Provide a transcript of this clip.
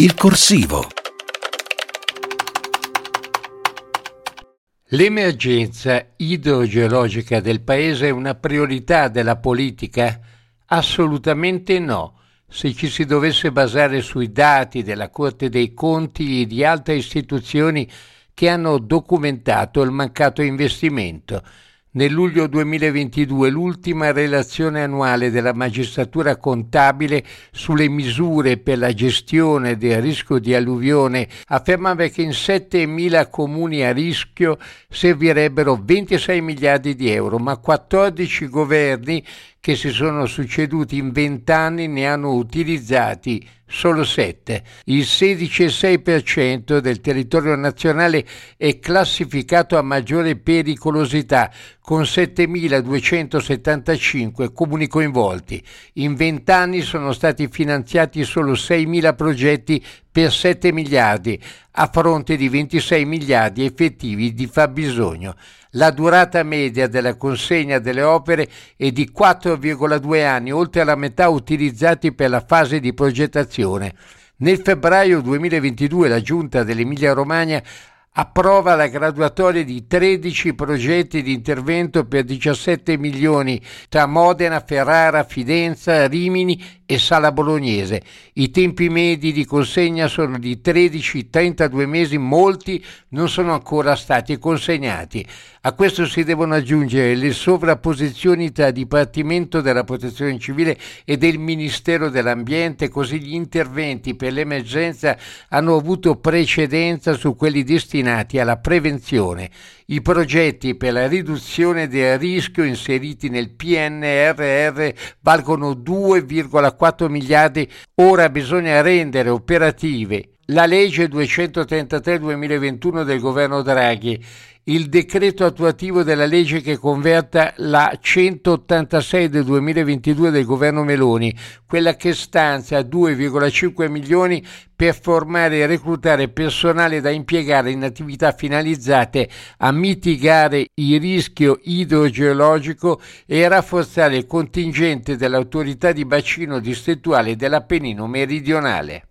Il corsivo. L'emergenza idrogeologica del Paese è una priorità della politica? Assolutamente no. Se ci si dovesse basare sui dati della Corte dei Conti e di altre istituzioni che hanno documentato il mancato investimento, nel luglio 2022 l'ultima relazione annuale della magistratura contabile sulle misure per la gestione del rischio di alluvione affermava che in 7.000 comuni a rischio servirebbero 26 miliardi di euro, ma 14 governi che si sono succeduti in 20 anni ne hanno utilizzati solo 7. Il 16,6% del territorio nazionale è classificato a maggiore pericolosità, con 7.275 comuni coinvolti. In 20 anni sono stati finanziati solo 6.000 progetti per 7 miliardi, a fronte di 26 miliardi effettivi di fabbisogno. La durata media della consegna delle opere è di 4,2 anni, oltre alla metà utilizzati per la fase di progettazione. Nel febbraio 2022 la Giunta dell'Emilia-Romagna approva la graduatoria di 13 progetti di intervento per 17 milioni tra Modena, Ferrara, Fidenza, Rimini e Sala Bolognese. I tempi medi di consegna sono di 13-32 mesi, molti non sono ancora stati consegnati. A questo si devono aggiungere le sovrapposizioni tra Dipartimento della Protezione Civile e del Ministero dell'Ambiente, così gli interventi per l'emergenza hanno avuto precedenza su quelli destinati alla prevenzione. I progetti per la riduzione del rischio inseriti nel PNRR valgono 2,4 miliardi. Ora bisogna rendere operative la legge 233-2021 del governo Draghi il decreto attuativo della legge che converta la 186 del 2022 del governo Meloni, quella che stanzia 2,5 milioni per formare e reclutare personale da impiegare in attività finalizzate a mitigare il rischio idrogeologico e rafforzare il contingente dell'autorità di bacino distrettuale dell'Appennino meridionale.